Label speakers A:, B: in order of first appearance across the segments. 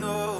A: know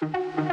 A: Thank you.